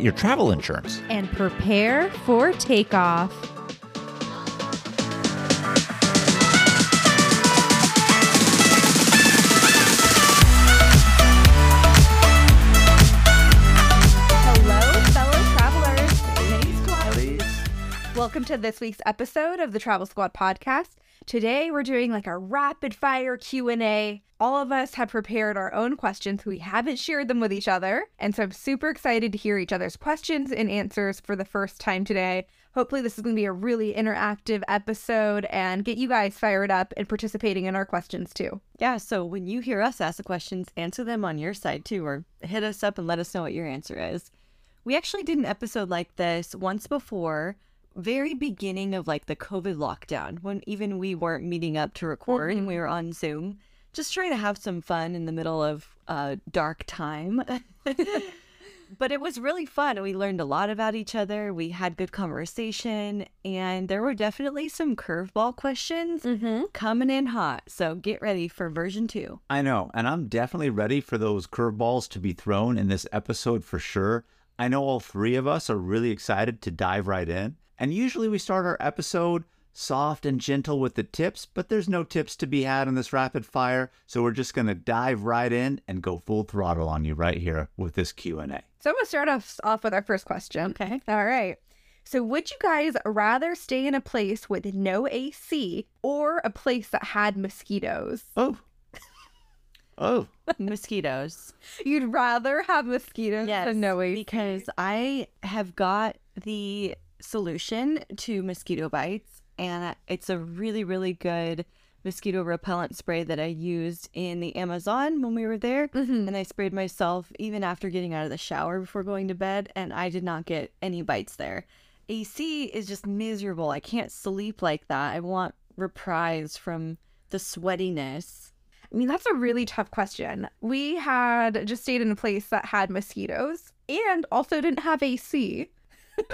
your travel insurance. and prepare for takeoff. Hello, fellow travelers. Welcome to this week's episode of the Travel Squad podcast. Today we're doing like a rapid fire Q&A. All of us have prepared our own questions. We haven't shared them with each other, and so I'm super excited to hear each other's questions and answers for the first time today. Hopefully this is going to be a really interactive episode and get you guys fired up and participating in our questions too. Yeah, so when you hear us ask the questions, answer them on your side too, or hit us up and let us know what your answer is. We actually did an episode like this once before, very beginning of like the COVID lockdown, when even we weren't meeting up to record and we mm-hmm. were on Zoom, just trying to have some fun in the middle of a dark time. but it was really fun. We learned a lot about each other. We had good conversation, and there were definitely some curveball questions mm-hmm. coming in hot. So get ready for version two. I know, and I'm definitely ready for those curveballs to be thrown in this episode for sure. I know all three of us are really excited to dive right in. And usually we start our episode soft and gentle with the tips, but there's no tips to be had in this rapid fire, so we're just going to dive right in and go full throttle on you right here with this Q&A. So I'm going to start off, off with our first question. Okay. All right. So, would you guys rather stay in a place with no AC or a place that had mosquitoes? Oh. Oh. Mosquitoes. You'd rather have mosquitoes than no AC. because I have got the solution to mosquito bites, and it's a really, really good mosquito repellent spray that I used in the Amazon when we were there. Mhm. And I sprayed myself even after getting out of the shower before going to bed, and I did not get any bites there. AC is just miserable. I can't sleep like that. I want reprise from the sweatiness. I mean, that's a really tough question. We had just stayed in a place that had mosquitoes and also didn't have AC,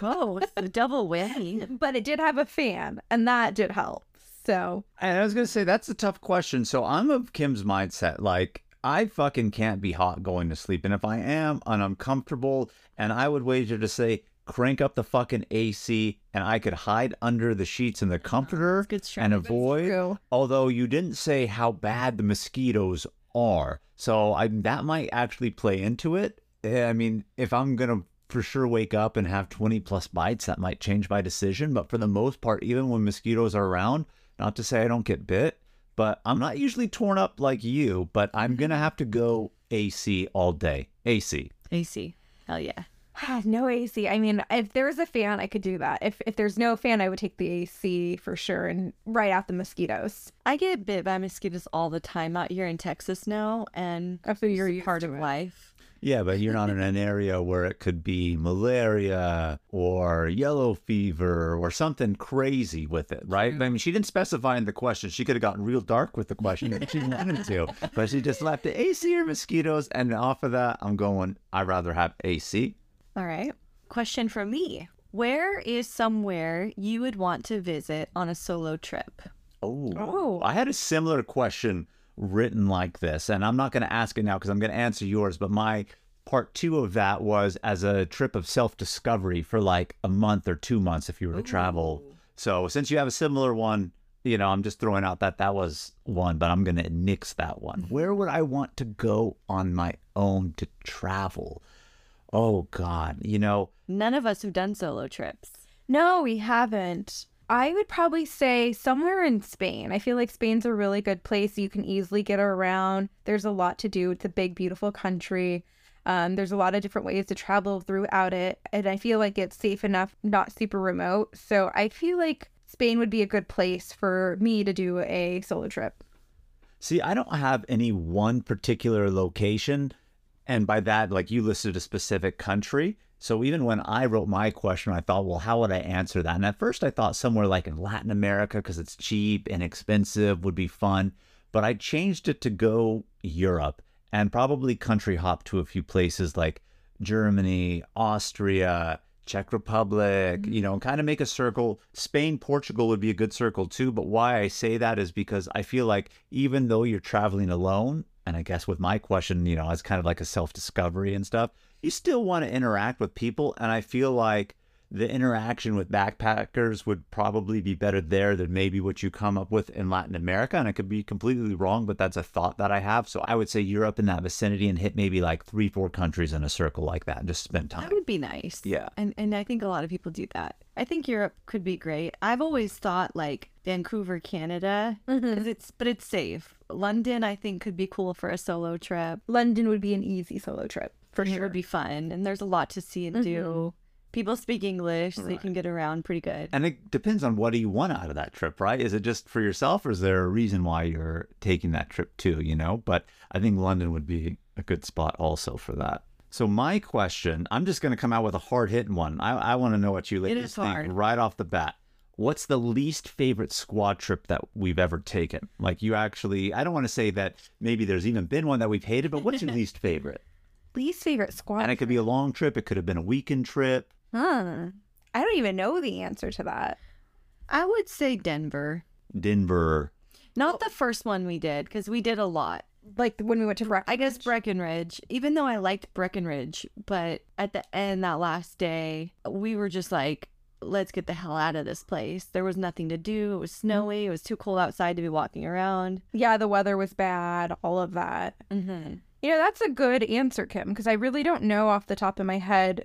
Oh, it's the double whammy. but it did have a fan, and that did help. So, And I was gonna say that's a tough question. So I'm of Kim's mindset. Like I fucking can't be hot going to sleep, and if I am and I'm comfortable, and I would wager to say crank up the fucking AC, and I could hide under the sheets in the comforter good and avoid. true. Although you didn't say how bad the mosquitoes are, so I that might actually play into it. Eh, I mean, if I'm gonna for sure wake up and have 20 plus bites, that might change my decision. But for the most part, even when mosquitoes are around, not to say I don't get bit, but I'm not usually torn up like you. But I'm mm-hmm. gonna have to go AC all day. AC. AC. Hell yeah. no AC. I mean, if there was a fan, I could do that. If if there's no fan, I would take the AC for sure and right out the mosquitoes. I get bit by mosquitoes all the time out here in Texas now, and After you're part of it. life. Yeah, but you're not in an area where it could be malaria or yellow fever or something crazy with it, right? I mean, she didn't specify in the question. She could have gotten real dark with the question if she wanted to, but she just left it AC or mosquitoes. And off of that, I'm going, I'd rather have AC. All right. Question from me. Where is somewhere you would want to visit on a solo trip? Oh, Oh. I had a similar question written like this, and I'm not going to ask it now because I'm going to answer yours. But my part two of that was as a trip of self discovery for like a month or two months if you were to travel. So since you have a similar one, you know, I'm just throwing out that that was one, but I'm going to nix that one. Mm-hmm. Where would I want to go on my own to travel? Oh, God. You know, None of us have done solo trips. No, we haven't. I would probably say somewhere in Spain. I feel like Spain's a really good place. You can easily get around. There's a lot to do. It's a big, beautiful country. Um, there's a lot of different ways to travel throughout it. And I feel like it's safe enough, not super remote. So I feel like Spain would be a good place for me to do a solo trip. See, I don't have any one particular location. And by that, like you listed a specific country. So even when I wrote my question, I thought, well, how would I answer that? And at first I thought somewhere like in Latin America because it's cheap and expensive would be fun. But I changed it to go Europe and probably country hop to a few places like Germany, Austria, Czech Republic, you mm. know, kind of make a circle. Spain, Portugal would be a good circle too. But why I say that is because I feel like even though you're traveling alone, and I guess with my question, you know, it's kind of like a self discovery and stuff, you still want to interact with people. And I feel like the interaction with backpackers would probably be better there than maybe what you come up with in Latin America. And I could be completely wrong, but that's a thought that I have. So I would say Europe in that vicinity and hit maybe like three, four countries in a circle like that and just spend time. That would be nice. Yeah. And and I think a lot of people do that. I think Europe could be great. I've always thought like Vancouver, Canada, mm-hmm. 'cause it's but it's safe. London, I think, could be cool for a solo trip. London would be an easy solo trip for sure. It would be fun, and there's a lot to see and do. Mm-hmm. People speak English, so you can get around pretty good. And it depends on what do you want out of that trip, right? Is it just for yourself or is there a reason why you're taking that trip too, you know? But I think London would be a good spot also for that. So my question, I'm just going to come out with a hard hitting one. I, I want to know what you ladies think hard. right off the bat. What's the least favorite squad trip that we've ever taken? Like you actually, I don't want to say that maybe there's even been one that we've hated, but what's your least favorite? Least favorite squad. And it could be a long trip. It could have been a weekend trip. Huh. I don't even know the answer to that. I would say Denver. Denver. Not the first one we did, because we did a lot. Like when we went to Breck. I guess Breckenridge, even though I liked Breckenridge, but at the end, that last day, we were just like, let's get the hell out of this place. There was nothing to do. It was snowy. It was too cold outside to be walking around. yeah, the weather was bad, all of that. Mm-hmm. You know, that's a good answer, Kim, because I really don't know off the top of my head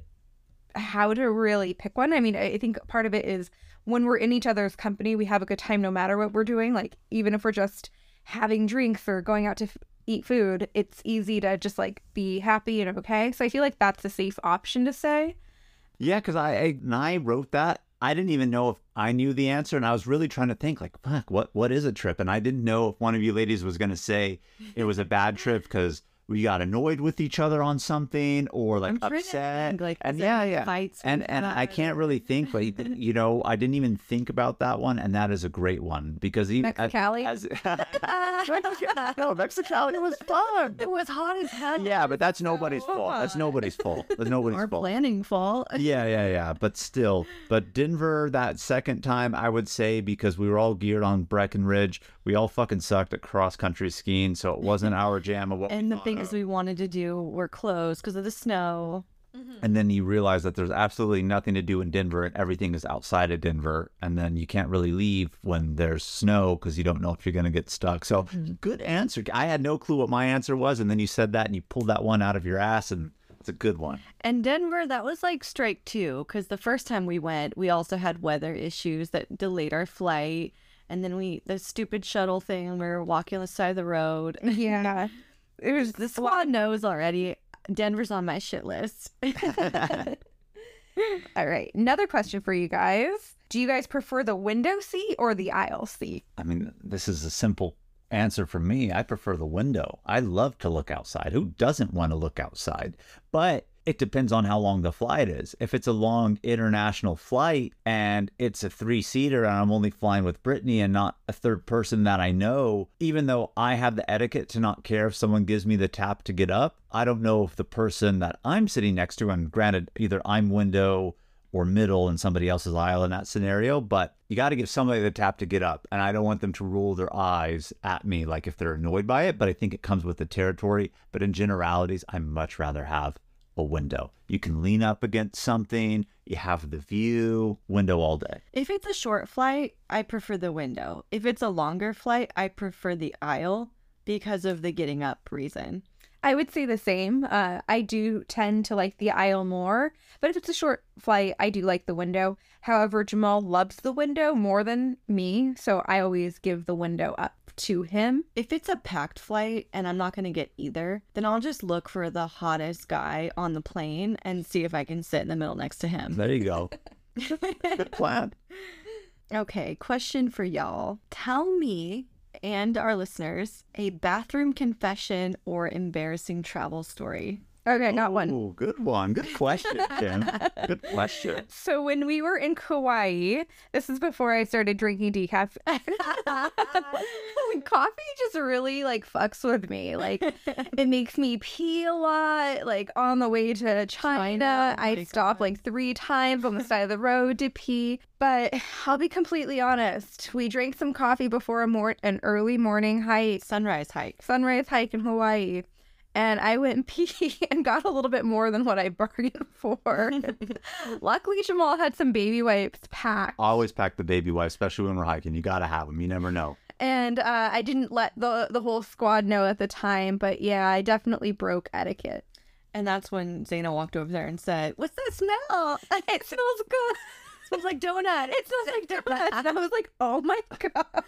how to really pick one. I mean, I I think part of it is when we're in each other's company, we have a good time no matter what we're doing. Like, even if we're just having drinks or going out to f- eat food, it's easy to just like be happy and okay. So I feel like that's a safe option to say. Yeah, because I, I when I wrote that, I didn't even know if I knew the answer, and I was really trying to think like, fuck, what what is a trip? And I didn't know if one of you ladies was gonna say it was a bad trip because we got annoyed with each other on something or like I'm upset. think, like, and yeah, yeah, fights and and I can't really think, but you know, I didn't even think about that one, and that is a great one because even Mexicali? as, no, Mexicali was fun. It was hot as hell. Yeah, but that's nobody's fault. That's nobody's fault. That's nobody's Our fault. planning fault. Yeah, yeah, yeah. But still, but Denver that second time, I would say because we were all geared on Breckenridge, we all fucking sucked at cross country skiing, so it wasn't our jam of what. we And the thought things we wanted to do were closed because of the snow. Mm-hmm. and then you realize that there's absolutely nothing to do in Denver, and everything is outside of Denver, and then you can't really leave when there's snow because you don't know if you're gonna get stuck. So mm-hmm. good answer. I had no clue what my answer was, and then you said that, and you pulled that one out of your ass, and it's a good one. And Denver, that was like strike two because the first time we went, we also had weather issues that delayed our flight. And then we, the stupid shuttle thing, and we were walking on the side of the road. Yeah. It was The squad knows already. Denver's on my shit list. All right. Another question for you guys. Do you guys prefer the window seat or the aisle seat? I mean, this is a simple answer for me. I prefer the window. I love to look outside. Who doesn't want to look outside? But it depends on how long the flight is. If it's a long international flight and it's a three seater and I'm only flying with Brittanie and not a third person that I know, even though I have the etiquette to not care if someone gives me the tap to get up, I don't know if the person that I'm sitting next to, and granted, either I'm window or middle in somebody else's aisle in that scenario, but you got to give somebody the tap to get up. And I don't want them to roll their eyes at me like if they're annoyed by it, but I think it comes with the territory. But in generalities, I much rather have a window. You can lean up against something, you have the view, window all day. if it's a short flight, I prefer the window. If it's a longer flight, I prefer the aisle because of the getting up reason. I would say the same. Uh, I do tend to like the aisle more, but if it's a short flight, I do like the window. However, Jamal loves the window more than me, so I always give the window up to him. If it's a packed flight and I'm not going to get either, then I'll just look for the hottest guy on the plane and see if I can sit in the middle next to him. There you go. Good plan. Okay, question for y'all. Tell me and our listeners a bathroom confession or embarrassing travel story. Okay, I got one. Oh, good one. Good question, Kim. good question. So when we were in Kauai, this is before I started drinking decaf. coffee just really like fucks with me. Like it makes me pee a lot. Like on the way to China, China, oh I my stopped God. like three times on the side of the road to pee. But I'll be completely honest. We drank some coffee before a mor- an early morning hike, Sunrise hike. sunrise hike in Hawaii. And I went and pee and got a little bit more than what I bargained for. Luckily, Jamal had some baby wipes packed. Always pack the baby wipes, especially when we're hiking. You got to have them. You never know. and uh, I didn't let the the whole squad know at the time, but yeah, I definitely broke etiquette. And that's when Zaina walked over there and said, What's that smell? It smells good. Smells like donut. It smells like donut. And I was like, oh my god.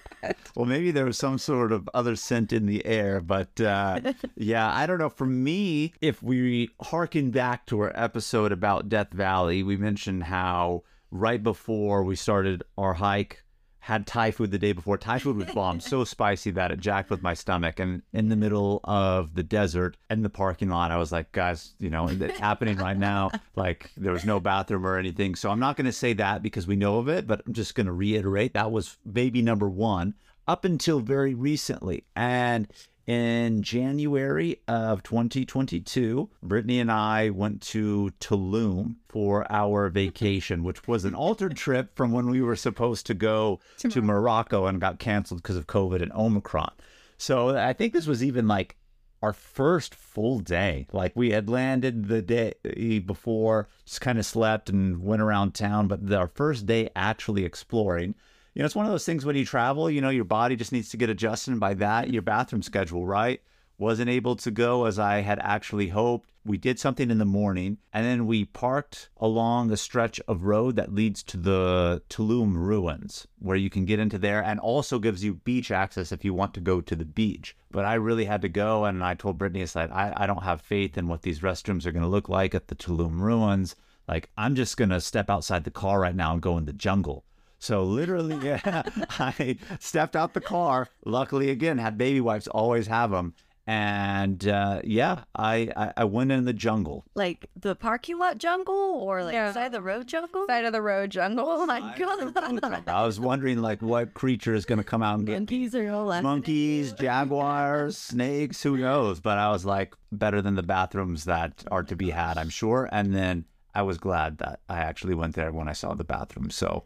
Well, maybe there was some sort of other scent in the air, but uh, yeah, I don't know. For me, if we harken back to our episode about Death Valley, we mentioned how right before we started our hike, had Thai food the day before. Thai food was bomb, so spicy that it jacked with my stomach. And in the middle of the desert, in the parking lot, I was like, guys, you know, it's happening right now. Like there was no bathroom or anything. So I'm not going to say that because we know of it, but I'm just going to reiterate that was baby number one up until very recently. And in January of 2022, Brittanie and I went to Tulum for our vacation, which was an altered trip from when we were supposed to go to, Morocco and got canceled because of COVID and Omicron. So I think this was even like our first full day. Like we had landed the day before, just kind of slept and went around town, but our first day actually exploring. You know, it's one of those things when you travel, you know, your body just needs to get adjusted. And by that, your bathroom schedule, right? Wasn't able to go as I had actually hoped. We did something in the morning and then we parked along the stretch of road that leads to the Tulum ruins, where you can get into there and also gives you beach access if you want to go to the beach. But I really had to go and I told Brittanie, I said, I, I don't have faith in what these restrooms are going to look like at the Tulum ruins. Like, I'm just going to step outside the car right now and go in the jungle. So literally, yeah, I stepped out the car. Luckily, again, had baby wipes, always have them. And uh, yeah, I, I I went in the jungle. Like the parking lot jungle or like Yeah. side of the road jungle? Side of the road jungle. Oh my God. I was wondering like what creature is going to come out and get Monkeys are all left. monkeys, jaguars, snakes, who knows? But I was like better than the bathrooms that are to be had, I'm sure. And then I was glad that I actually went there when I saw the bathroom. So,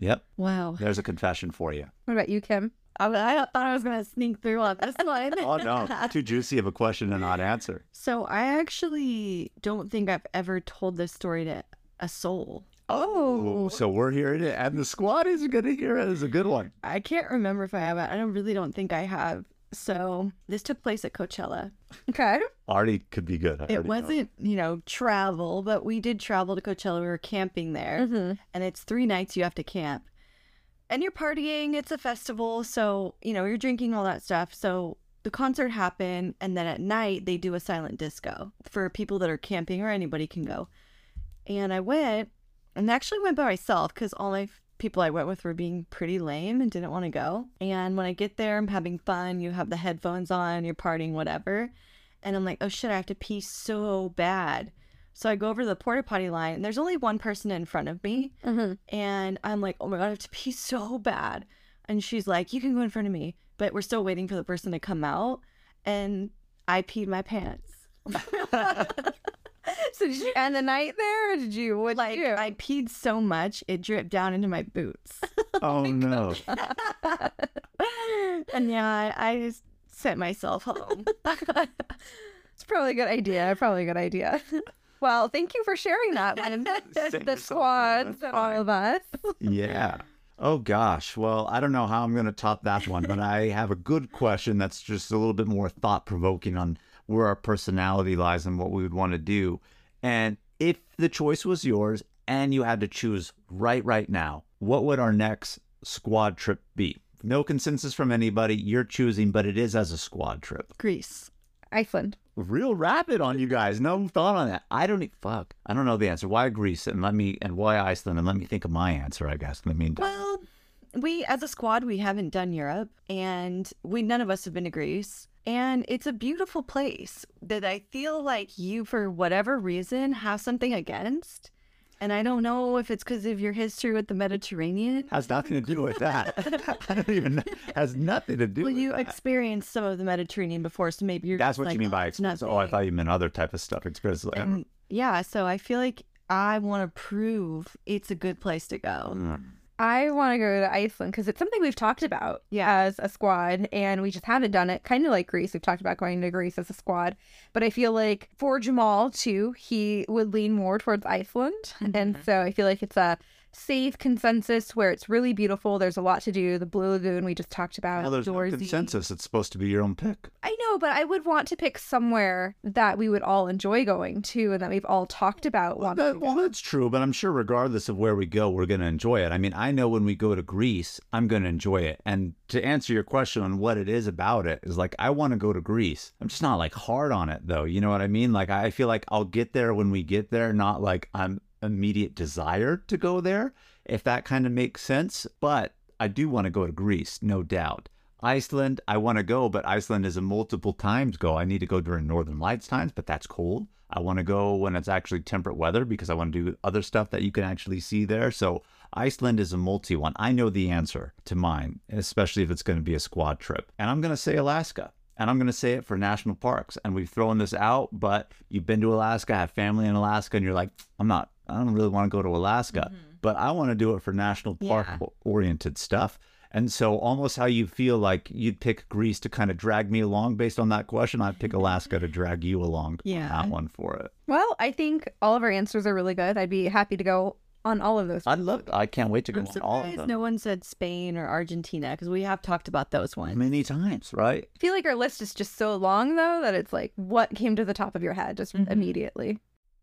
yep, Wow. there's a confession for you. What about you, Kim? I, I thought I was going to sneak through on this one. Oh no, too juicy of a question to not answer. So I actually don't think I've ever told this story to a soul. Oh, oh. so we're hearing it, and the squad is going to hear it. It's a good one. I can't remember if I have. It. I don't really don't think I have. So this took place at Coachella. Okay. Already could be good. I It wasn't, you know, travel, but we did travel to Coachella. We were camping there, Mm-hmm. and it's three nights you have to camp. And you're partying, it's a festival, so, you know, you're drinking all that stuff. So the concert happened, and then at night they do a silent disco for people that are camping or anybody can go. And I went, and actually went by myself because all my f- people I went with were being pretty lame and didn't want to go. And when I get there, I'm having fun. You have the headphones on, you're partying, whatever. And I'm like, oh shit, I have to pee so bad. So I go over to the porta potty line, and there's only one person in front of me. Mm-hmm. And I'm like, oh my God, I have to pee so bad. And she's like, you can go in front of me. But we're still waiting for the person to come out. And I peed my pants. So did you end the night there, or did you? What Like, you? I peed so much, it dripped down into my boots. Oh, oh no. and yeah, I, I just sent myself home. It's probably a good idea. Probably a good idea. Well, thank you for sharing that with Save the yourself, squad, and all of us. Yeah. Oh gosh. Well, I don't know how I'm going to top that one, but I have a good question that's just a little bit more thought provoking on where our personality lies and what we would want to do. And if the choice was yours and you had to choose right right now, what would our next squad trip be? No consensus from anybody. You're choosing, but it is as a squad trip. Greece. Iceland. Real rapid on you guys. No thought on that. I don't e- fuck. I don't know the answer. Why Greece and let me and why Iceland and let me think of my answer. I guess. in the meantime. Well, we as a squad we haven't done Europe, and we none of us have been to Greece. And it's a beautiful place that I feel like you, for whatever reason, have something against. And I don't know if it's because of your history with the Mediterranean. Has nothing to do with that. I don't even know. Has nothing to do Well, you that. experienced some of the Mediterranean before, so maybe you're. That's what like, you mean by "Oh, not experience. Oh, I thought you meant other type of stuff. Experience. And yeah, so I feel like I want to prove it's a good place to go. Mm. I want to go to Iceland because it's something we've talked about as a squad, and we just haven't done it. Kind of like Greece, we've talked about going to Greece as a squad, but I feel like for Jamal too, he would lean more towards Iceland, and mm-hmm. so I feel like it's a safe consensus where it's really beautiful. There's a lot to do. The Blue Lagoon we just talked about. Well, there's no consensus. It's supposed to be your own pick. I know, but I would want to pick somewhere that we would all enjoy going to, and that we've all talked about. Well, that- well, that's true, but I'm sure regardless of where we go, we're going to enjoy it. I mean, I know when we go to Greece, I'm going to enjoy it. And to answer your question on what it is about it, is like, I want to go to Greece. I'm just not like hard on it, though. You know what I mean? Like, I feel like I'll get there when we get there, not like I'm immediate desire to go there, if that kind of makes sense. But I do want to go to Greece, no doubt. Iceland, I want to go, but Iceland is a multiple times go. I need to go during Northern Lights times, but that's cold. I want to go when it's actually temperate weather because I want to do other stuff that you can actually see there. So Iceland is a multi one. I know the answer to mine, especially if it's going to be a squad trip. And I'm going to say Alaska. And I'm going to say it for national parks. And we've thrown this out, but you've been to Alaska, have family in Alaska, and you're like, I'm not, I don't really want to go to Alaska, but I want to do it for national park Yeah. oriented stuff. And so, almost how you feel like you'd pick Greece to kind of drag me along based on that question, I'd pick Alaska to drag you along Yeah. on that one for it. Well, I think all of our answers are really good. I'd be happy to go on all of those. I'd love, I can't wait to go I'm on all of them. no one said Spain or Argentina because we have talked about those ones. Many times, right? I feel like our list is just so long though that it's like what came to the top of your head just Mhm. immediately.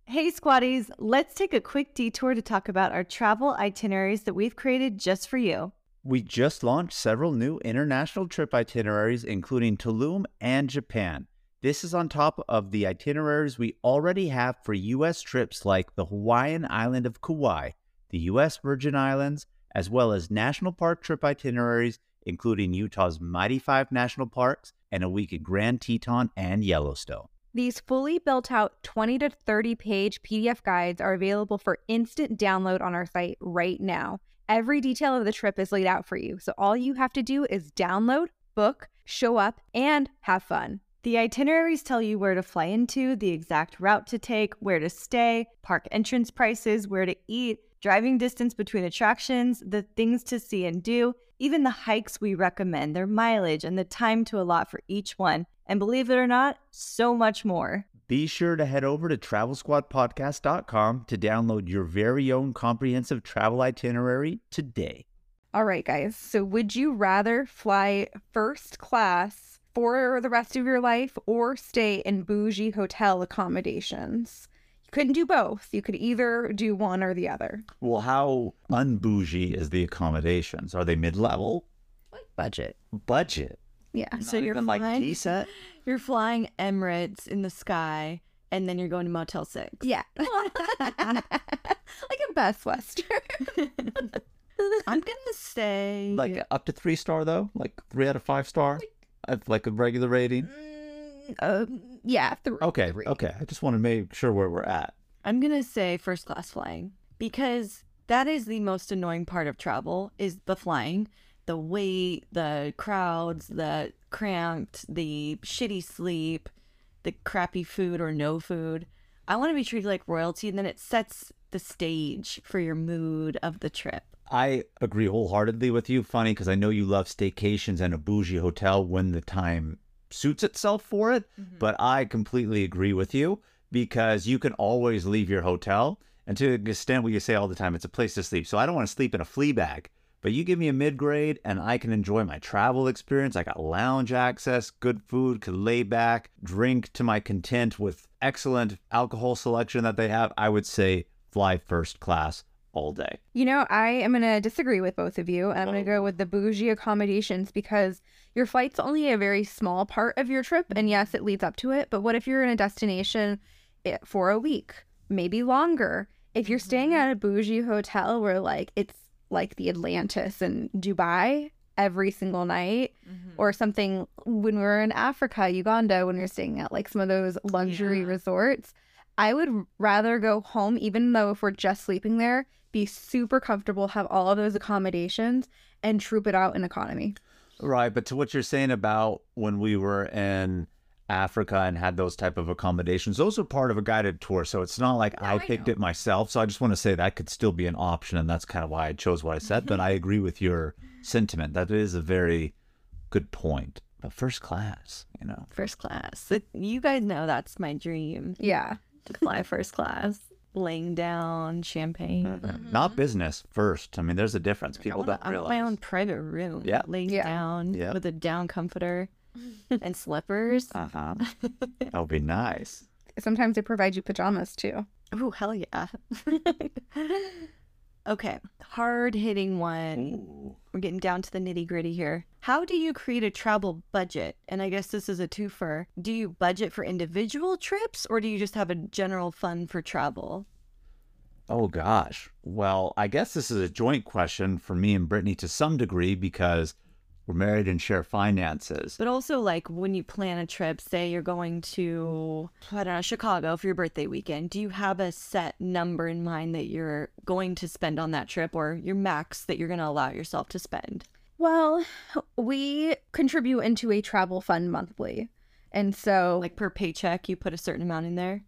Hey, squatties, let's take a quick detour to talk about our travel itineraries that we've created just for you. We just launched several new international trip itineraries, including Tulum and Japan. This is on top of the itineraries we already have for U.S. trips like the Hawaiian island of Kauai, the U.S. Virgin Islands, as well as national park trip itineraries, including Utah's Mighty Five National Parks and a week at Grand Teton and Yellowstone. These fully built out 20 to 30 page PDF guides are available for instant download on our site right now. Every detail of the trip is laid out for you, so all you have to do is download, book, show up, and have fun. The itineraries tell you where to fly into, the exact route to take, where to stay, park entrance prices, where to eat, driving distance between attractions, the things to see and do, even the hikes we recommend, their mileage, and the time to allot for each one. And believe it or not, so much more. Be sure to head over to travelsquadpodcast.com to download your very own comprehensive travel itinerary today. All right, guys. So, would you rather fly first class for the rest of your life or stay in bougie hotel accommodations? You couldn't do both. You could either do one or the other. Well, how unbougie is the accommodations? Are they mid-level? Budget. Budget? Yeah. So you're even like flying- decent? You're flying Emirates in the sky, and then you're going to Motel 6. Yeah. like a Best Western. I'm going to say. Like up to three star though? Like three out of five star? At like a regular rating? Mm, um, yeah. Three. Okay, three. okay. I just want to make sure where we're at. I'm gonna say first class flying because that is the most annoying part of travel is the flying, the weight, the crowds, the cramped, the shitty sleep, the crappy food or no food. I want to be treated like royalty, and then it sets the stage for your mood of the trip. I agree wholeheartedly with you. Funny because I know you love staycations and a bougie hotel when the time suits itself for it. Mm-hmm. But I completely agree with you because you can always leave your hotel. And to an extent, we say all the time, it's a place to sleep. So I don't want to sleep in a flea bag. But you give me a mid grade and I can enjoy my travel experience. I got lounge access, good food, could lay back, drink to my content with excellent alcohol selection that they have. I would say fly first class all day. You know, I am going to disagree with both of you. I'm going to go with the bougie accommodations because your flight's only a very small part of your trip. And yes, it leads up to it. But what if you're in a destination eh, for a week, maybe longer? If you're staying at a bougie hotel where like it's like the Atlantis in Dubai every single night, mm-hmm. or something when we were in Africa, Uganda, when you're staying at like some of those luxury Yeah. resorts. I would rather go home, even though if we're just sleeping there, be super comfortable, have all of those accommodations, and troop it out in economy. Right, but to what you're saying about when we were in Africa and had those type of accommodations, those are part of a guided tour. So it's not like I I picked know. it myself. So I just want to say that could still be an option, and that's kind of why I chose what I said. But mm-hmm. I agree with your sentiment. That is a very good point. But first class, you know. First class. It- you guys know that's my dream Yeah. to fly first class, laying down champagne. Mm-hmm. Not mm-hmm. business first. I mean, there's a difference. People I don't want realize. my own private room. Yeah. laying Yeah. down Yeah. with a down comforter and slippers. Uh huh. that would be nice. Sometimes they provide you pajamas too. Oh, hell yeah. okay. Hard hitting one. We're getting down to the nitty gritty here. How do you create a travel budget? And I guess this is a twofer. Do you budget for individual trips or do you just have a general fund for travel? Oh gosh. Well, I guess this is a joint question for me and Brittanie to some degree because we're married and share finances. But also, like when you plan a trip, say you're going to, I don't know, Chicago for your birthday weekend, do you have a set number in mind that you're going to spend on that trip or your max that you're going to allow yourself to spend? Well, we contribute into a travel fund monthly. And so, Like per paycheck, you put a certain amount in there?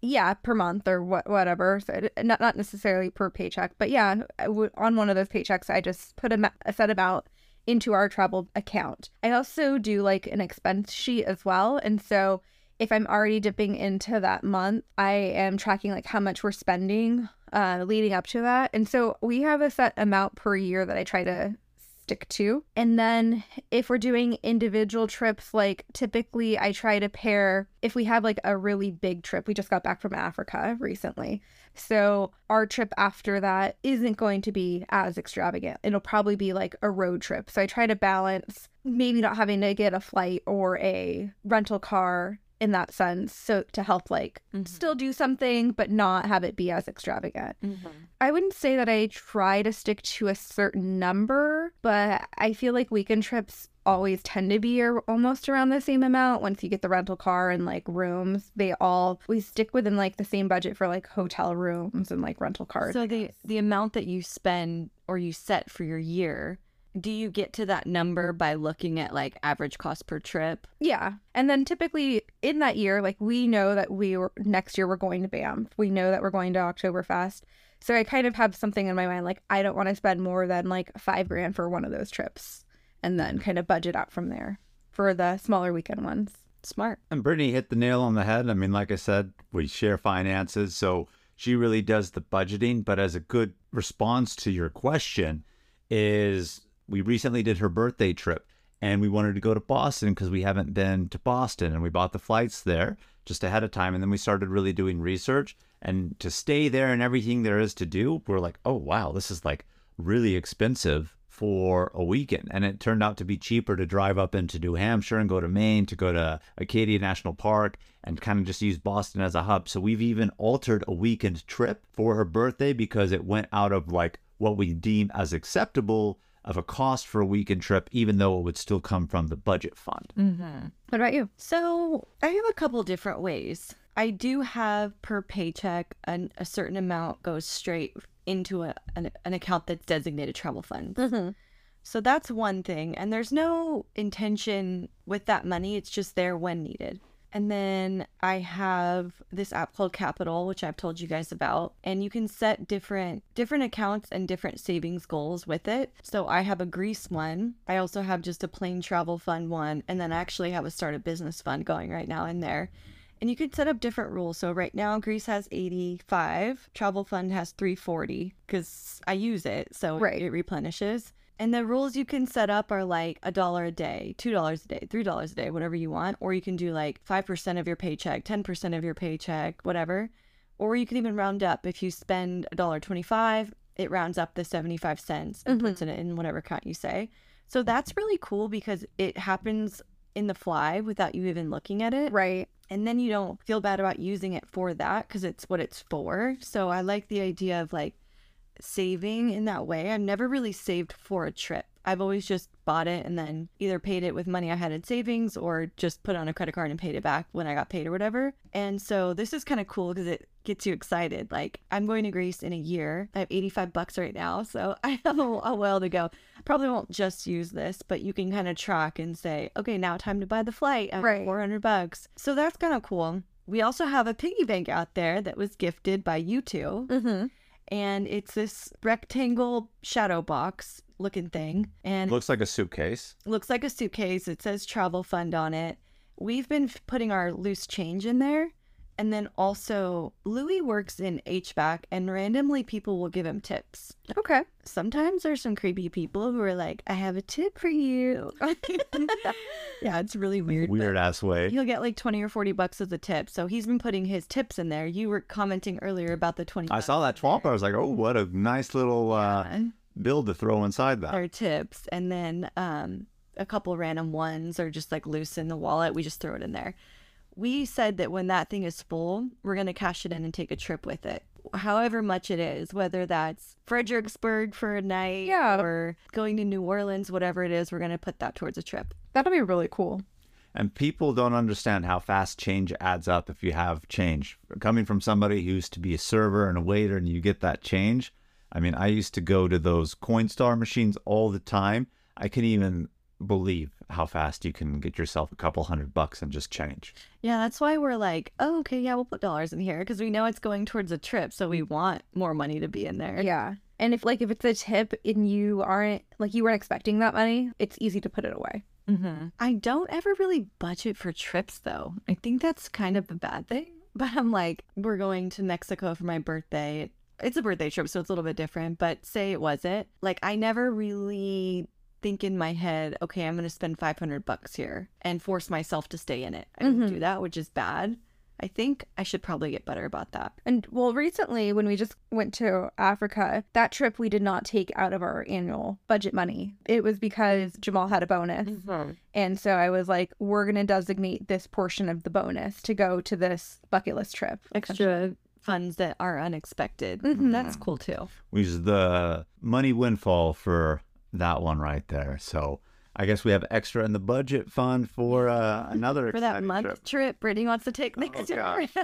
yeah, per month or what, whatever. So it- not not necessarily per paycheck, but yeah, I w- on one of those paychecks, I just put a, ma- a set amount into our travel account. I also do like an expense sheet as well, and so if I'm already dipping into that month, I am tracking like how much we're spending uh, leading up to that, and so we have a set amount per year that I try to stick to. And then if we're doing individual trips, like typically I try to pair if we have like a really big trip. We just got back from Africa recently. So our trip after that isn't going to be as extravagant. It'll probably be like a road trip. So I try to balance maybe not having to get a flight or a rental car in that sense so to help like mm-hmm. still do something but not have it be as extravagant mm-hmm. I wouldn't say that I try to stick to a certain number, but I feel like weekend trips always tend to be almost around the same amount once you get the rental car and like rooms. They all we stick within like the same budget for like hotel rooms and like rental cars. So the the amount that you spend or you set for your year, do you get to that number by looking at like average cost per trip? Yeah. And then typically in that year, like we know that we were next year we're going to Banff. We know that we're going to Oktoberfest. So I kind of have something in my mind like I don't want to spend more than like five grand for one of those trips and then kind of budget out from there for the smaller weekend ones. Smart. And Brittanie hit the nail on the head. I mean, like I said, we share finances, so she really does the budgeting. But as a good response to your question, is we recently did her birthday trip and we wanted to go to Boston because we haven't been to Boston and we bought the flights there just ahead of time. And then we started really doing research and to stay there and everything there is to do, we're like, oh, wow, this is like really expensive for a weekend. And it turned out to be cheaper to drive up into New Hampshire and go to Maine to go to Acadia National Park and kind of just use Boston as a hub. So we've even altered a weekend trip for her birthday because it went out of like what we deem as acceptable of a cost for a weekend trip, even though it would still come from the budget fund. Mm-hmm. What about you? So I have a couple different ways. I do have per paycheck an, a certain amount goes straight into a, an, an account that's designated travel funds. Mm-hmm. So that's one thing. And there's no intention with that money. It's just there when needed. And then I have this app called Qapital, which I've told you guys about, and you can set different different accounts and different savings goals with it. So I have a Greece one. I also have just a plain travel fund one, and then I actually have a start a business fund going right now in there. And you can set up different rules. So right now Greece has 85, travel fund has 340 cuz I use it, so Right. it replenishes. And the rules you can set up are like a dollar a day, two dollars a day, three dollars a day, whatever you want. Or you can do like five percent of your paycheck, ten percent of your paycheck, whatever. Or you can even round up. If you spend a dollar twenty-five, it rounds up the seventy-five cents and puts mm-hmm. it in whatever account you say. So that's really cool because it happens in the fly without you even looking at it Right. and then you don't feel bad about using it for that because it's what it's for. So I like the idea of like saving in that way. I've never really saved for a trip. I've always just bought it and then either paid it with money I had in savings or just put on a credit card and paid it back when I got paid or whatever. And so this is kind of cool because it gets you excited. Like I'm going to Greece in a year. I have 85 bucks right now, so I have a, a while to go. Probably won't just use this, but you can kind of track and say, okay, now time to buy the flight at Right. 400 bucks. So that's kind of cool. We also have a piggy bank out there that was gifted by you two Mm-hmm. And it's this rectangle shadow box looking thing and Looks like a suitcase. looks like a suitcase it says travel fund on it we've been putting our loose change in there and then also louis works in hvac and randomly people will give him tips Okay. sometimes there's some creepy people who are like i have a tip for you yeah it's really weird Weird ass way. He'll get like 20 or 40 bucks as a tip. So he's been putting his tips in there. You were commenting earlier about the 20 I saw that twomp. I was like, oh, what a nice little uh, bucks bill to throw inside that. are tips. And then um, a couple random ones are just like loose in the wallet. We just throw it in there. We said that when that thing is full, we're going to cash it in and take a trip with it. However much it is, whether that's Fredericksburg for a night Yeah. or going to New Orleans, whatever it is, we're going to put that towards a trip. That'll be really cool. And people don't understand how fast change adds up if you have change. Coming from somebody who used to be a server and a waiter and you get that change. I mean, I used to go to those Coinstar machines all the time. I can even believe how fast you can get yourself a couple hundred bucks and just change. Yeah, that's why we're like, oh, okay, yeah, we'll put dollars in here because we know it's going towards a trip, so we want more money to be in there. Yeah. And if like if it's a tip and you aren't like you weren't expecting that money, it's easy to put it away. hmm I don't ever really budget for trips though. I think that's kind of a bad thing. But I'm like, we're going to Mexico for my birthday. It's a birthday trip, so it's a little bit different. But say it wasn't, like I never really think in my head, okay, I'm going to spend 500 bucks here and force myself to stay in it. I don't Mhm. do that, which is bad. I think I should probably get better about that. And well, recently when we just went to Africa, that trip we did not take out of our annual budget money. It was because Jamal had a bonus. And so I was like, we're going to designate this portion of the bonus to go to this bucket list trip. extra funds that are unexpected. Mhm. That's cool too. We use the money windfall for that one right there. So I guess we have extra in the budget fund for uh, another For that month trip. trip, Brittanie wants to take next year.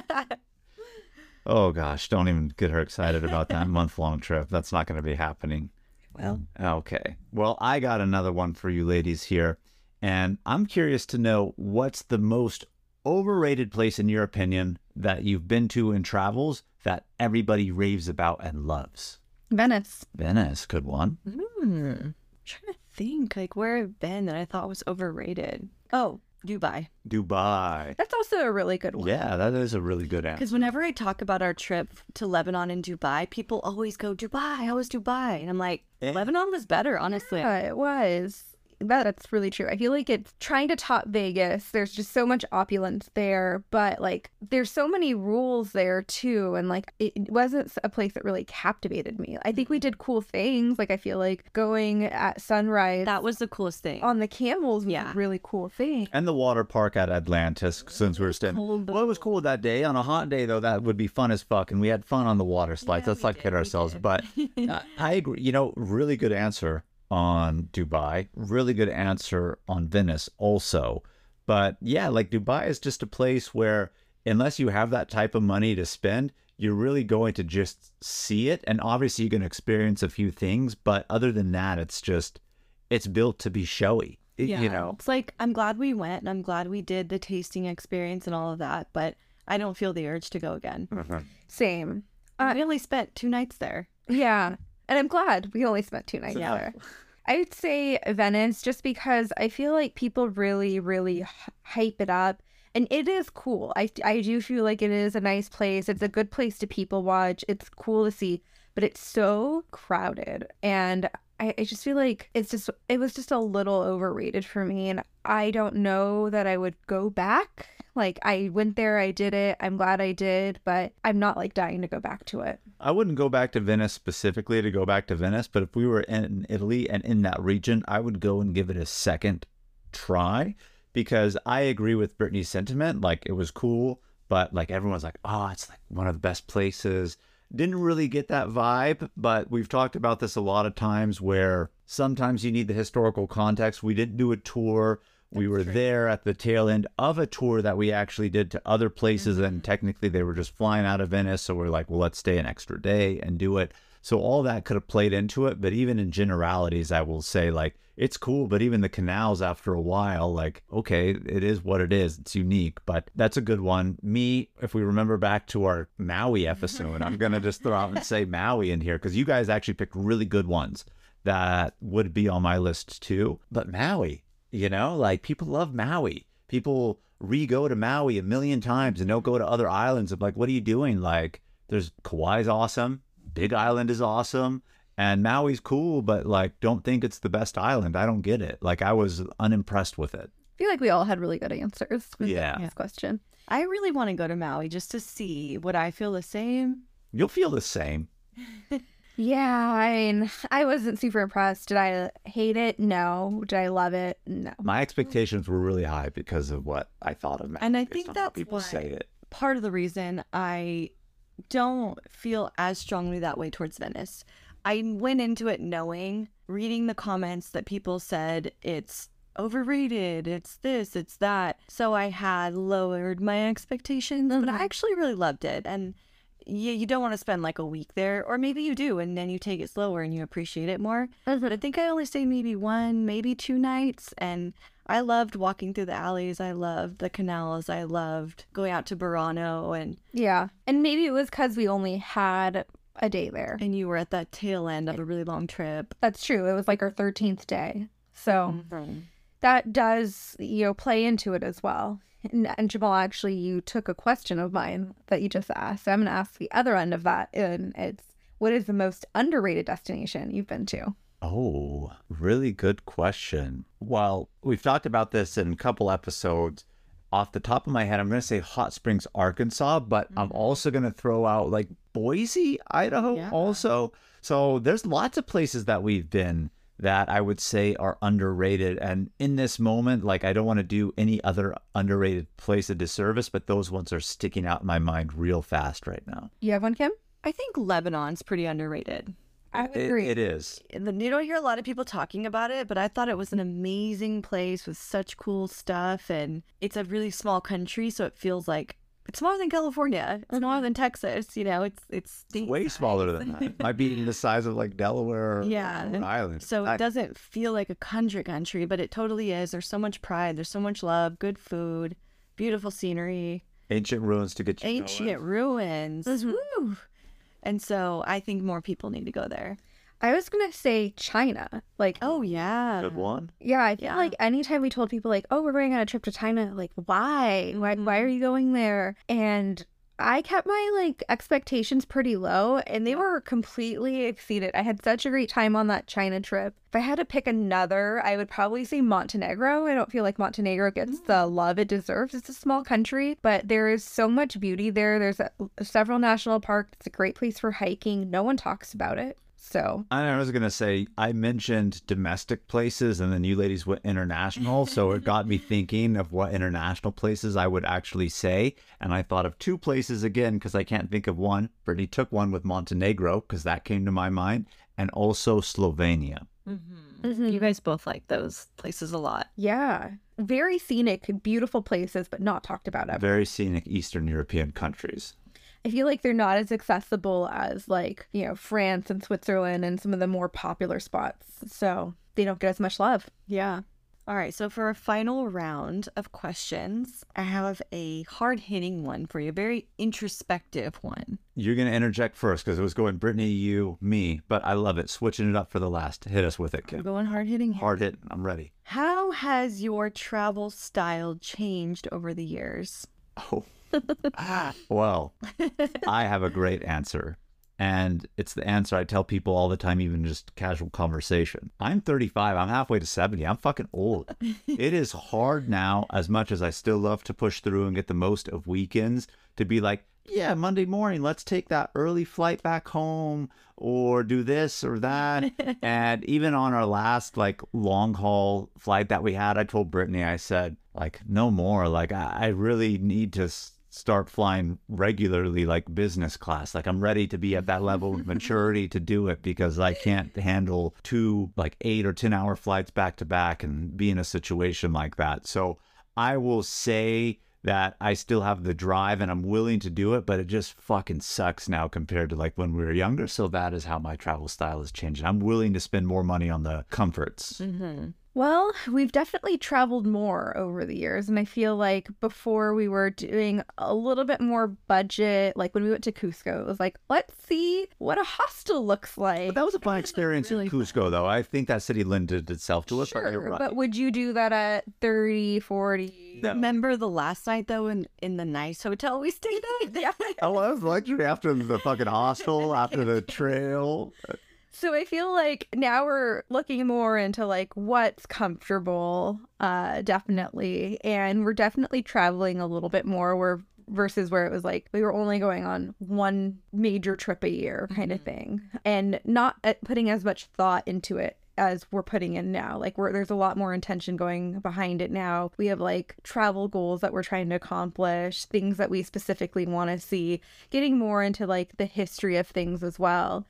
Oh gosh, don't even get her excited about that month long trip. That's not going to be happening. well, Okay. Well, I got another one for you ladies here. And I'm curious to know what's the most overrated place, in your opinion, that you've been to in travels that everybody raves about and loves? Venice. Venice, good one. hmm. Trying to think like where I've been that I thought was overrated. Oh, Dubai. Dubai. That's also a really good one. Yeah, that is a really good answer. Because whenever I talk about our trip to Lebanon and Dubai, people always go, Dubai, how was Dubai? And I'm like, Eh. Lebanon was better, honestly. Yeah, it was. That, that's really true. I feel like it's trying to top Vegas. There's just so much opulence there, but like there's so many rules there too. And like it it wasn't a place that really captivated me. I think we mm-hmm. did cool things. Like I feel like going at sunrise That was the coolest thing. on the camels was Yeah. a really cool thing. And the water park at Atlantis, since we were staying. cold, Well, it was cool that day. On a hot day, though, that would be fun as fuck. And we had fun on the water slides. Yeah, Let's not kid ourselves. did. But I, uh, I agree. You know, really good answer on Dubai. Really good answer on Venice, also. But yeah, like Dubai is just a place where, unless you have that type of money to spend, you're really going to just see it. And obviously, you can experience a few things. But other than that, it's just, it's built to be showy. It- You know, It's like I'm glad we went and I'm glad we did the tasting experience and all of that, but I don't feel the urge to go again. Mm-hmm. Same. Uh, we only spent two nights there. Yeah. And I'm glad we only spent two nights Yeah. there. I would say Venice just because I feel like people really, really hype it up. And it is cool. I, I do feel like it is a nice place. It's a good place to people watch. It's cool to see, but it's so crowded. And I, I just feel like it's just, it was just a little overrated for me. And I don't know that I would go back. Like, I went there, I did it. I'm glad I did, but I'm not like dying to go back to it. I wouldn't go back to Venice specifically to go back to Venice, but if we were in Italy and in that region, I would go and give it a second try because I agree with Brittanie's sentiment. Like it was cool, but like everyone's like, oh, it's like one of the best places. Didn't really get that vibe, but we've talked about this a lot of times where sometimes you need the historical context. We didn't do a tour. We were there at the tail end of a tour that we actually did to other places, mm-hmm. and technically they were just flying out of Venice. So we're like, well, let's stay an extra day and do it. So all that could have played into it. But even in generalities, I will say, like, it's cool. But even the canals, after a while, like, okay, it is what it is. It's unique, but that's a good one. Me, if we remember back to our Maui episode, I'm going to just throw out and say Maui in here because you guys actually picked really good ones that would be on my list too. But Maui, you know, like people love Maui. People re go to Maui a million times and don't go to other islands. I'm like, what are you doing? Like, there's Kauai's awesome, Big Island is awesome, and Maui's cool, but like, don't think it's the best island. I don't get it. Like, I was unimpressed with it. I feel like we all had really good answers with Yeah. this question. I really want to go to Maui just to see would I feel the same. You'll feel the same. Yeah, I mean, I wasn't super impressed. Did I hate it? No. Did I love it? No. My expectations were really high because of what I thought of Maui. And I think on how that's people why- say it. Part of the reason I don't feel as strongly that way towards Venice. I went into it knowing, reading the comments that people said it's overrated, it's this, it's that. So I had lowered my expectations, but I mm-hmm. actually really loved it. And yeah, you don't want to spend like a week there, or maybe you do, and then you take it slower and you appreciate it more. But I think I only stayed maybe one, maybe two nights, and I loved walking through the alleys. I loved the canals. I loved going out to Burano, and Yeah. And maybe it was because we only had a day there. and you were at that tail end of a really long trip. That's true. It was like our 13th day. So mm-hmm. that does, you know, play into it as well. And, and Jamal, actually, you took a question of mine that you just asked. So I'm going to ask the other end of that. And it's what is the most underrated destination you've been to? Oh, really good question. Well, we've talked about this in a couple episodes. Off the top of my head, I'm going to say Hot Springs, Arkansas, but I'm mm-hmm. also going to throw out like Boise, Idaho, Yeah. also. So there's lots of places that we've been that I would say are underrated. And in this moment, like I don't want to do any other underrated place a disservice, but those ones are sticking out in my mind real fast right now. You have one, Kim? I think Lebanon's pretty underrated. I would It- agree. it is. You don't hear a lot of people talking about it, but I thought it was an amazing place with such cool stuff. And it's a really small country, so it feels like it's smaller than California. It's smaller mm-hmm. than Texas. You know, it's it's It's way smaller than that. Might be the size of like Delaware or Yeah. Rhode Island. So I- it doesn't feel like a country country, but it totally is. There's so much pride. There's so much love, good food, beautiful scenery, ancient ruins to get you ancient going. ruins. Mm-hmm. Woo! And so I think more people need to go there. I was going to say China. Like, Oh yeah. Good one. Yeah, I feel Yeah. like anytime we told people like, "Oh, we're going on a trip to China," like, why? Why? Why are mm-hmm. you going there? And I kept my like expectations pretty low, and they were completely exceeded. I had such a great time on that China trip. If I had to pick another, I would probably say Montenegro. I don't feel like Montenegro gets the mm. love it deserves. It's a small country, but there is so much beauty there. There's a, several national parks. It's a great place for hiking. No one talks about it. So I was gonna say I mentioned domestic places, and then you ladies went international, so it got me thinking of what international places I would actually say, and I thought of two places again because I can't think of one. Brittanie took one with Montenegro because that came to my mind, and also Slovenia. Mm-hmm. Mm-hmm. You mm-hmm. guys both like those places a lot. Yeah. Very scenic, beautiful places, but not talked about ever. Very scenic Eastern European countries. I feel like they're not as accessible as like, you know, France and Switzerland and some of the more popular spots. So they don't get as much love. Yeah. All right. So for a final round of questions, I have a hard hitting one for you, a very introspective one. You're gonna interject first because it was going Brittanie, you, me, but I love it. Switching it up for the last. Hit us with it, We're Kim. going hard hitting. Hard hit. I'm ready. How has your travel style changed over the years? Oh. Ah. well, I have a great answer. And it's the answer I tell people all the time, even just casual conversation. I'm 35. I'm halfway to 70. I'm fucking old. it is hard now, as much as I still love to push through and get the most of weekends, to be like, yeah, Monday morning, let's take that early flight back home or do this or that. and even on our last like long haul flight that we had, I told Brittanie, I said, like, no more. Like, I, I really need to s- start flying regularly like business class. Like I'm ready to be at that level of maturity to do it because I can't handle two like 8 or 10 hour flights back to back and be in a situation like that. So I will say that I still have the drive and I'm willing to do it, but it just fucking sucks now compared to like when we were younger. So that is how my travel style has changed. I'm willing to spend more money on the comforts. Mm-hmm. Well, we've definitely traveled more over the years. And I feel like before we were doing a little bit more budget, like when we went to Cusco, it was like, let's see what a hostel looks like. But that was a fun experience in Cusco, though. I think that city lended itself to it. but Sure, right. but would you do that at 30, 40? No. Remember the last night though in in the nice hotel we stayed at? Yeah. Oh, I was luxury after the fucking hostel, after the trail. So I feel like now we're looking more into like what's comfortable, uh, definitely, and we're definitely traveling a little bit more. Where versus where it was like we were only going on one major trip a year kind of Mhm. thing, and not uh, putting as much thought into it as we're putting in now. Like we're there's a lot more intention going behind it now. We have like travel goals that we're trying to accomplish, things that we specifically want to see, getting more into like the history of things as well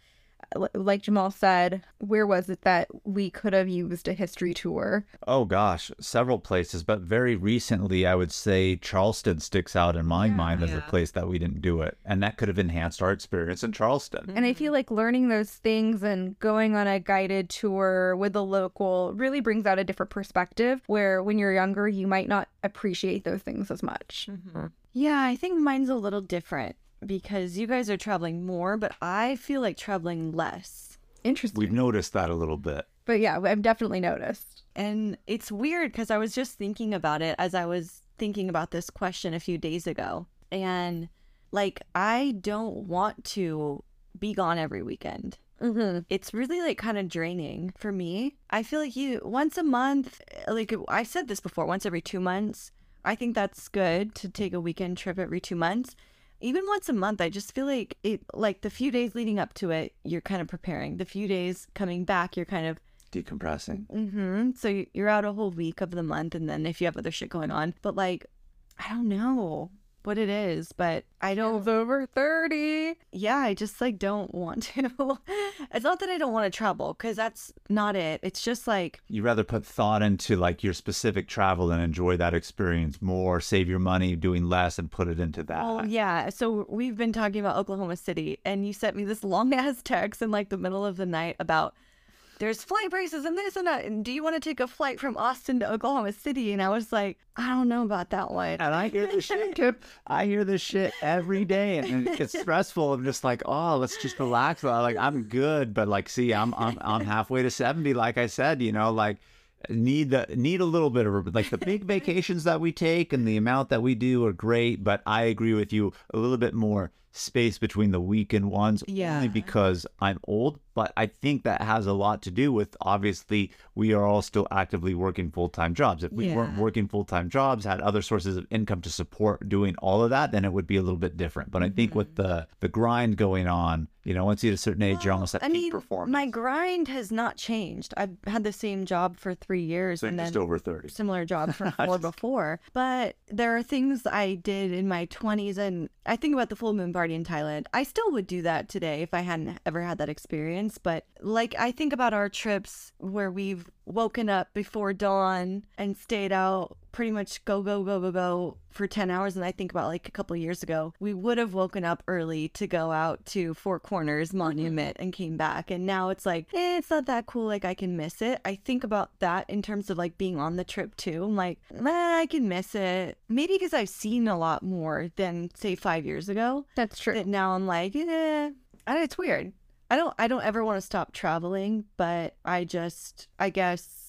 like Jamal said, where was it that we could have used a history tour? Oh gosh, several places, but very recently, I would say Charleston sticks out in my Yeah. mind as a place that we didn't do it, and that could have enhanced our experience in Charleston. And I feel like learning those things and going on a guided tour with a local really brings out a different perspective where when you're younger, you might not appreciate those things as much. Mm-hmm. Yeah, I think mine's a little different because you guys are traveling more, but I feel like traveling less. Interesting. We've noticed that a little bit. but yeah, I've definitely noticed. And it's weird because I was just thinking about it as I was thinking about this question a few days ago. And like, I don't want to be gone every weekend. Mm-hmm. It's really like kind of draining for me. I feel like you once a month, like I said this before, once every two months. I think that's good to take a weekend trip every two months. Even once a month, I just feel like it, like the few days leading up to it, you're kind of preparing. The few days coming back, you're kind of Decompressing. Mm-hmm. So you're out a whole week of the month, and then if you have other shit going on, but like, I don't know what it is, but I don't. It's over 30. Yeah, I just like don't want to. it's not that I don't want to travel, because that's not it. It's just like, You rather put thought into like your specific travel and enjoy that experience more, save your money doing less, and put it into that. well, yeah. So we've been talking about Oklahoma City, and you sent me this long ass text in like the middle of the night about. There's flight prices and this and that. And do you want to take a flight from Austin to Oklahoma City? And I was like, I don't know about that one. And I hear this shit, Kip. I hear this shit every day, and it's stressful. I'm just like, oh, let's just relax. Like I'm good, but like, see, I'm I'm I'm halfway to seventy. Like I said, you know, like need the need a little bit of like the big vacations that we take and the amount that we do are great. But I agree with you a little bit more space between the weekend ones Yeah. only because I'm old, but I think that has a lot to do with obviously we are all still actively working full time jobs. If we weren't working full time jobs, had other sources of income to support doing all of that, then it would be a little bit different. But I think with mm-hmm. the the grind going on, you know, once you hit a certain age, you're almost at I peak mean, performance. my grind has not changed. I've had the same job for three years so and then just over thirty. similar job for four before. But there are things I did in my 20s, and I think about the full moon party in Thailand. I still would do that today if I hadn't ever had that experience. But like, I think about our trips where we've woken up before dawn and stayed out pretty much go go go go go for 10 hours and i think about like a couple years ago. We would have woken up early to go out to four corners monument and came back and now it's like eh, it's not that cool like i can miss it. I think about that in terms of like being on the trip too. I'm like eh, i can miss it. Maybe because i've seen a lot more than say five years ago. That's true. that now i'm like eh, I, it's weird. I don't i don't ever want to stop traveling but i just i guess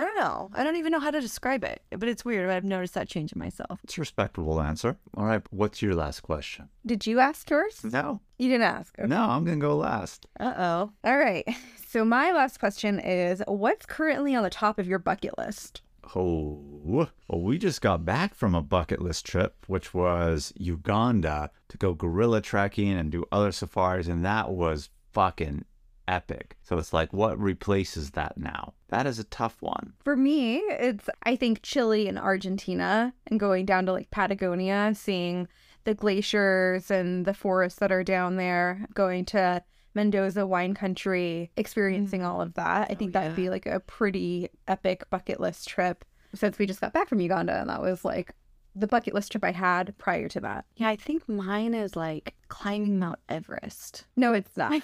I don't know. I don't even know how to describe it, but it's weird. I've noticed that change in myself. It's a respectable answer. All right, what's your last question? Did you ask yours? No, You didn't ask. Okay. no, I'm gonna go last. Uh oh. All right. So my last question is what's currently on the top of your bucket list? Oh, well, we just got back from a bucket list trip, which was Uganda to go gorilla trekking and do other safaris, and that was fucking epic. So it's like, what replaces that now? That is a tough one. For me, it's I think Chile and Argentina and going down to like Patagonia, seeing the glaciers and the forests that are down there, going to Mendoza wine country, experiencing all of that. I oh, think that would be like a pretty epic bucket list trip since we just got back from Uganda and that was like the bucket list trip I had prior to that. Yeah, I think mine is like climbing Mount Everest. No, it's not.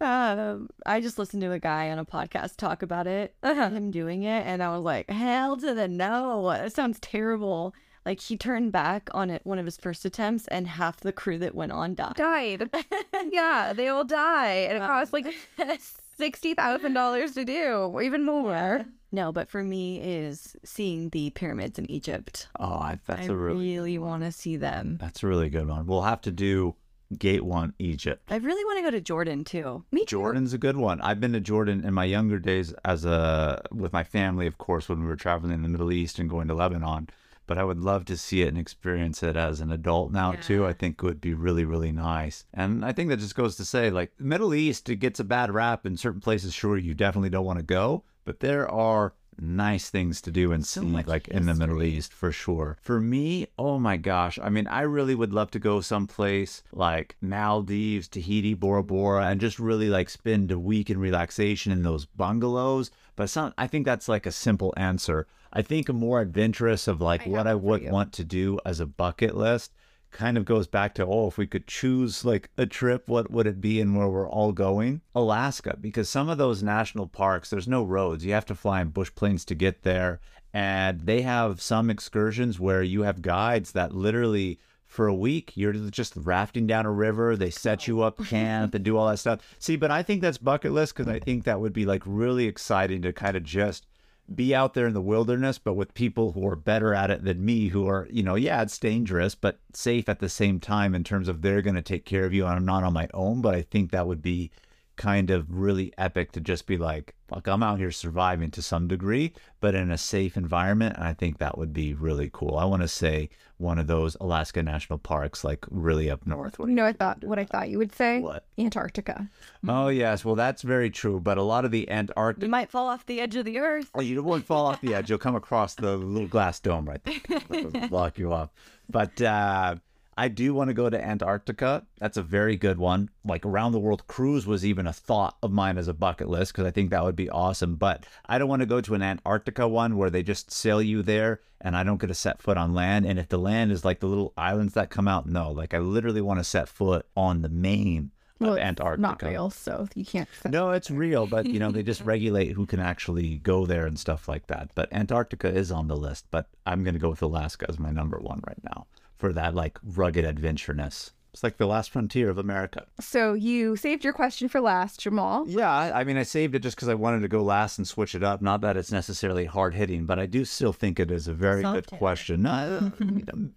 um, I just listened to a guy on a podcast talk about it, Uh-huh. him doing it, and I was like, hell to the no. That sounds terrible. Like he turned back on it one of his first attempts, and half the crew that went on died. died. yeah, they all die. And it costs like sixty thousand dollars to do, or even more. No, but for me is seeing the pyramids in Egypt. Oh, I, that's I a really really want to see them. that's a really good one. We'll have to do Gate One Egypt. I really want to go to Jordan too. Me too. Jordan's a good one. I've been to Jordan in my younger days as a with my family, of course, when we were traveling in the Middle East and going to Lebanon. But I would love to see it and experience it as an adult now too. I think it would be really, really nice. And I think that just goes to say, like Middle East, it gets a bad rap in certain places. Sure, you definitely don't want to go, but there are nice things to do and see, much like in the Middle. East for sure. For me, oh my gosh, I mean, I really would love to go someplace like Maldives, Tahiti, Bora Bora, and just really like spend a week in relaxation in those bungalows. But some, I think that's like a simple answer. I think a more adventurous of like I what I would want to do as a bucket list kind of goes back to oh if we could choose like a trip what would it be and where we're all going? Alaska because some of those national parks there's no roads. You have to fly in bush planes to get there. And they have some excursions where you have guides that literally for a week you're just rafting down a river. They set you up camp and do all that stuff. See but i think that's bucket list because i think that would be like really exciting to kind of just be out there in the wilderness, but with people who are better at it than me, who are, you know, yeah, it's dangerous, but safe at the same time in terms of they're going to take care of you. I'm not on my own, but I think that would be kind of really epic to just be like, fuck, I'm out here surviving to some degree, but in a safe environment. And I think that would be really cool. I want to say one of those Alaska national parks, like really up north. What You know, I thought what I thought you would say. What? Antarctica. Oh, yes. Well, that's very true. But a lot of the Antarctic. You might fall off the edge of the earth. Oh, you won't fall off the edge. You'll come across the little glass dome right there. It'll block you off. But uh, I do want to go to Antarctica. That's a very good one. Like around the world cruise was even a thought of mine as a bucket list because I think that would be awesome. But I don't want to go to an Antarctica one where they just sail you there and I don't get to set foot on land. And if the land is like the little islands that come out, no. Like I literally want to set foot on the main Well, of Antarctica. Not real, so you can't. No, it's real, but you know, they just regulate who can actually go there and stuff like that. But Antarctica is on the list, but I'm going to go with Alaska as my number one right now for that like rugged adventureness. It's like the last frontier of America. So you saved your question for last, Jamal. Yeah, I I mean, I saved it just because I wanted to go last and switch it up. Not that it's necessarily hard hitting, but I do still think it is a very good hit. question. Uh,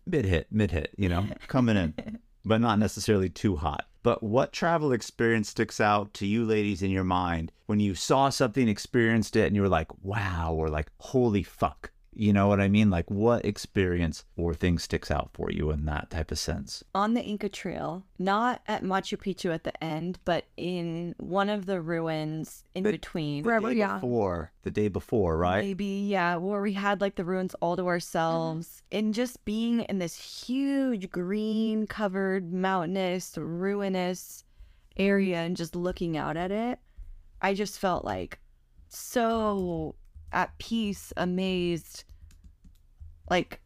mid hit, mid hit, you know, coming in, but not necessarily too hot. But what travel experience sticks out to you ladies in your mind when you saw something, experienced it, and you were like, wow, or like, holy fuck? You know what I mean? Like, what experience or thing sticks out for you in that type of sense? on the Inca Trail, not at Machu Picchu at the end, but in one of the ruins in between. Where, Day yeah. Before, the day before, right? Maybe, yeah, where we had like the ruins all to ourselves mm-hmm. and just being in this huge green covered, mountainous, ruinous area and just looking out at it. I just felt like so at peace, amazed. Like,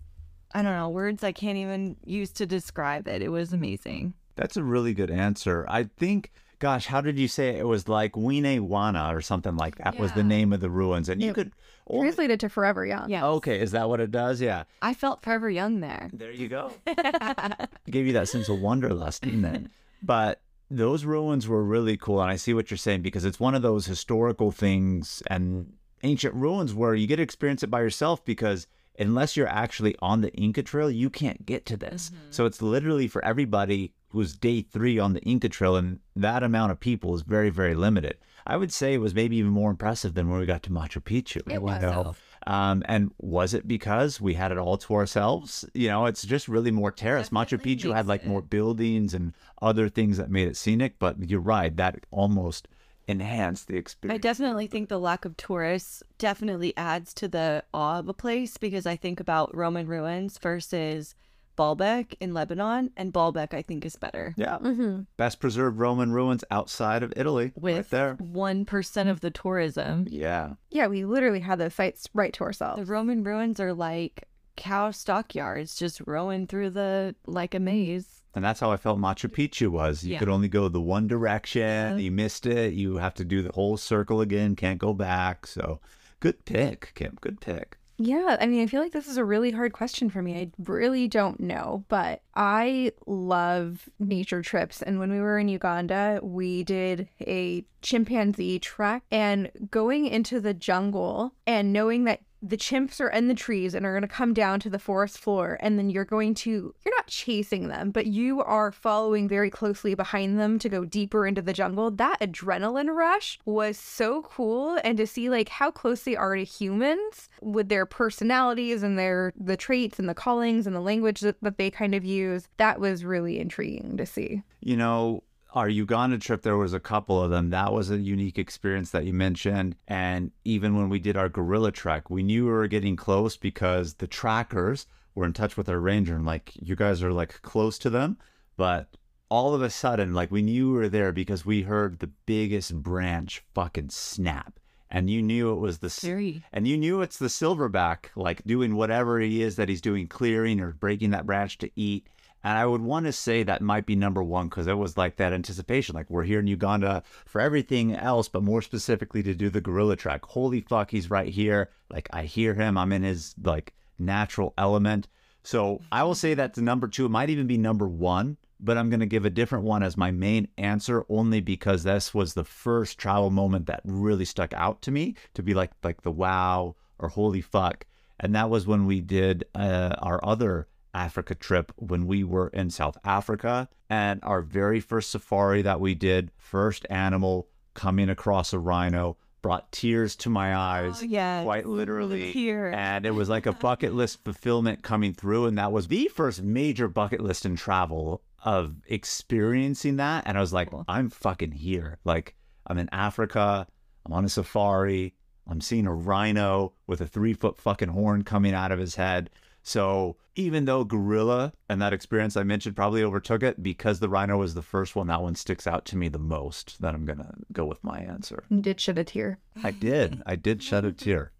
I don't know, words I can't even use to describe it. It was amazing. That's a really good answer. I think, gosh, how did you say it? It was like Winewana or something like that was the name of the ruins. And you It- could. translate it to forever young. Yeah. okay, is that what it does? Yeah. I felt forever young there. There you go. gave you that sense of wanderlust, didn't it? But those ruins were really cool. And I see what you're saying because it's one of those historical things and ancient ruins where you get to experience it by yourself because unless you're actually on the Inca Trail, you can't get to this. So it's literally for everybody who's day three on the Inca Trail, and that amount of people is very, very limited. I would say it was maybe even more impressive than when we got to Machu Picchu. It was. you? Um, and was it because we had it all to ourselves? You know, it's just really more terrace. Machu Picchu had like it. more buildings and other things that made it scenic. But you're right, that almost enhance the experience. I definitely think the lack of tourists definitely adds to the awe of a place because I think about Roman ruins versus Baalbek in Lebanon, and Baalbek I think is better. yeah, Mm-hmm. best preserved Roman ruins outside of Italy, right With there. one percent of the tourism, Yeah, Yeah, we literally had those sites right to ourselves. the. Roman ruins are like cow stockyards, just rowing through the like a maze. And that's how I felt Machu Picchu was. You Yeah. could only go the one direction. Yeah. You missed it. You have to do the whole circle again. Can't go back. So, good pick, Kim. Good pick. Yeah, I mean, I feel like this is a really hard question for me. I really don't know, but I love nature trips. And when we were in Uganda, we did a chimpanzee trek and going into the jungle and knowing that the chimps are in the trees and are going to come down to the forest floor and then you're going to you're not chasing them but you are following very closely behind them to go deeper into the jungle. That adrenaline rush was so cool and to see like how close they are to humans with their personalities and their the traits and the callings and the language that, that they kind of use that was really intriguing to see. You know, our Uganda trip, there was a couple of them. That was a unique experience that you mentioned. And even when we did our gorilla trek, we knew we were getting close because the trackers were in touch with our ranger and like, you guys are like close to them. But all of a sudden, like we knew we were there because we heard the biggest branch fucking snap. And you knew it was the Very. and you knew it's the silverback, like doing whatever he is that he's doing, clearing or breaking that branch to eat. And I would want to say that might be number one because it was like that anticipation. Like we're here in Uganda for everything else, but more specifically to do the gorilla track. Holy fuck, he's right here. Like I hear him. I'm in his like natural element. So I will say that's number two. It might even be number one, but I'm going to give a different one as my main answer only because this was the first travel moment that really stuck out to me to be like like the wow or holy fuck. And that was when we did uh, our other Africa trip when we were in South Africa. And our very first safari that we did, first animal coming across a rhino, brought tears to my eyes. Oh, yeah. Quite literally. Here. And it was like a bucket list fulfillment coming through. And that was the first major bucket list in travel of experiencing that. And I was like, Cool. I'm fucking here. Like, I'm in Africa. I'm on a safari. I'm seeing a rhino with a three foot fucking horn coming out of his head. So even though gorilla and that experience I mentioned probably overtook it, because the rhino was the first one, that one sticks out to me the most. That I'm gonna go with my answer. you did shed a tear I did. I did shed a tear.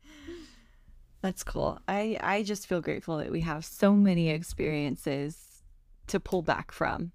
That's cool. I I just feel grateful that we have so many experiences to pull back from.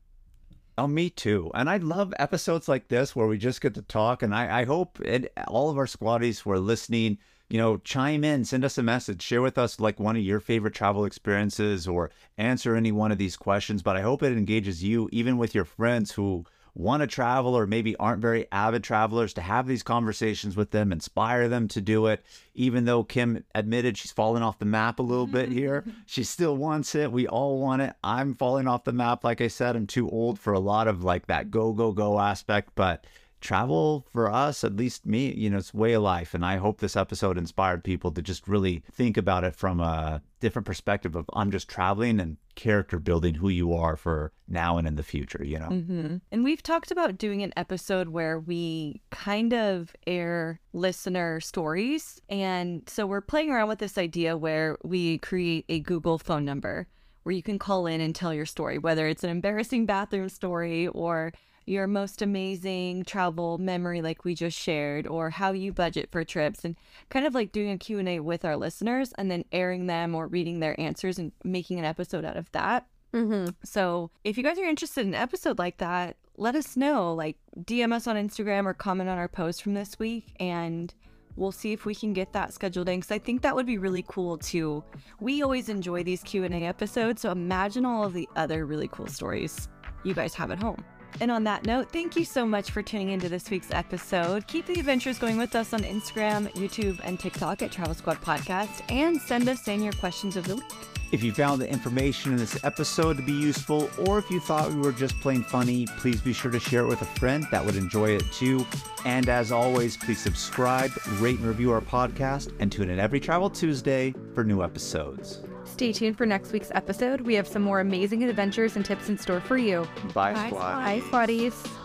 Oh, me too. And I love episodes like this where we just get to talk. And I, I hope it, all of our squaddies who are listening, you know, chime in, send us a message, share with us like one of your favorite travel experiences or answer any one of these questions. But I hope it engages you, even with your friends who want to travel or maybe aren't very avid travelers, to have these conversations with them, inspire them to do it. Even though Kim admitted she's fallen off the map a little bit here, she still wants it. We all want it. I'm falling off the map. Like I said, I'm too old for a lot of like that go, go, go aspect. But travel for us, at least me, you know, it's way of life. And I hope this episode inspired people to just really think about it from a different perspective of I'm just traveling and character building who you are for now and in the future, you know? hmm And we've talked about doing an episode where we kind of air listener stories. And so we're playing around with this idea where we create a Google phone number where you can call in and tell your story, whether it's an embarrassing bathroom story or your most amazing travel memory like we just shared or how you budget for trips and kind of like doing a Q&A with our listeners and then airing them or reading their answers and making an episode out of that. mm-hmm. So if you guys are interested in an episode like that, let us know. Like DM us on Instagram or comment on our post from this week, and we'll see if we can get that scheduled in. Because I think that would be really cool too. We always enjoy these Q and A episodes, so imagine all of the other really cool stories you guys have at home. And on that note, thank you so much for tuning into this week's episode. Keep the adventures going with us on Instagram, YouTube, and TikTok at Travel Squad Podcast, and send us in your questions of the week. If you found the information in this episode to be useful, or if you thought we were just plain funny, please be sure to share it with a friend that would enjoy it too. And as always, please subscribe, rate, and review our podcast, and tune in every Travel Tuesday for new episodes. Stay tuned for next week's episode. We have some more amazing adventures and tips in store for you. Bye, Bye, squad. Bye, Squaddies.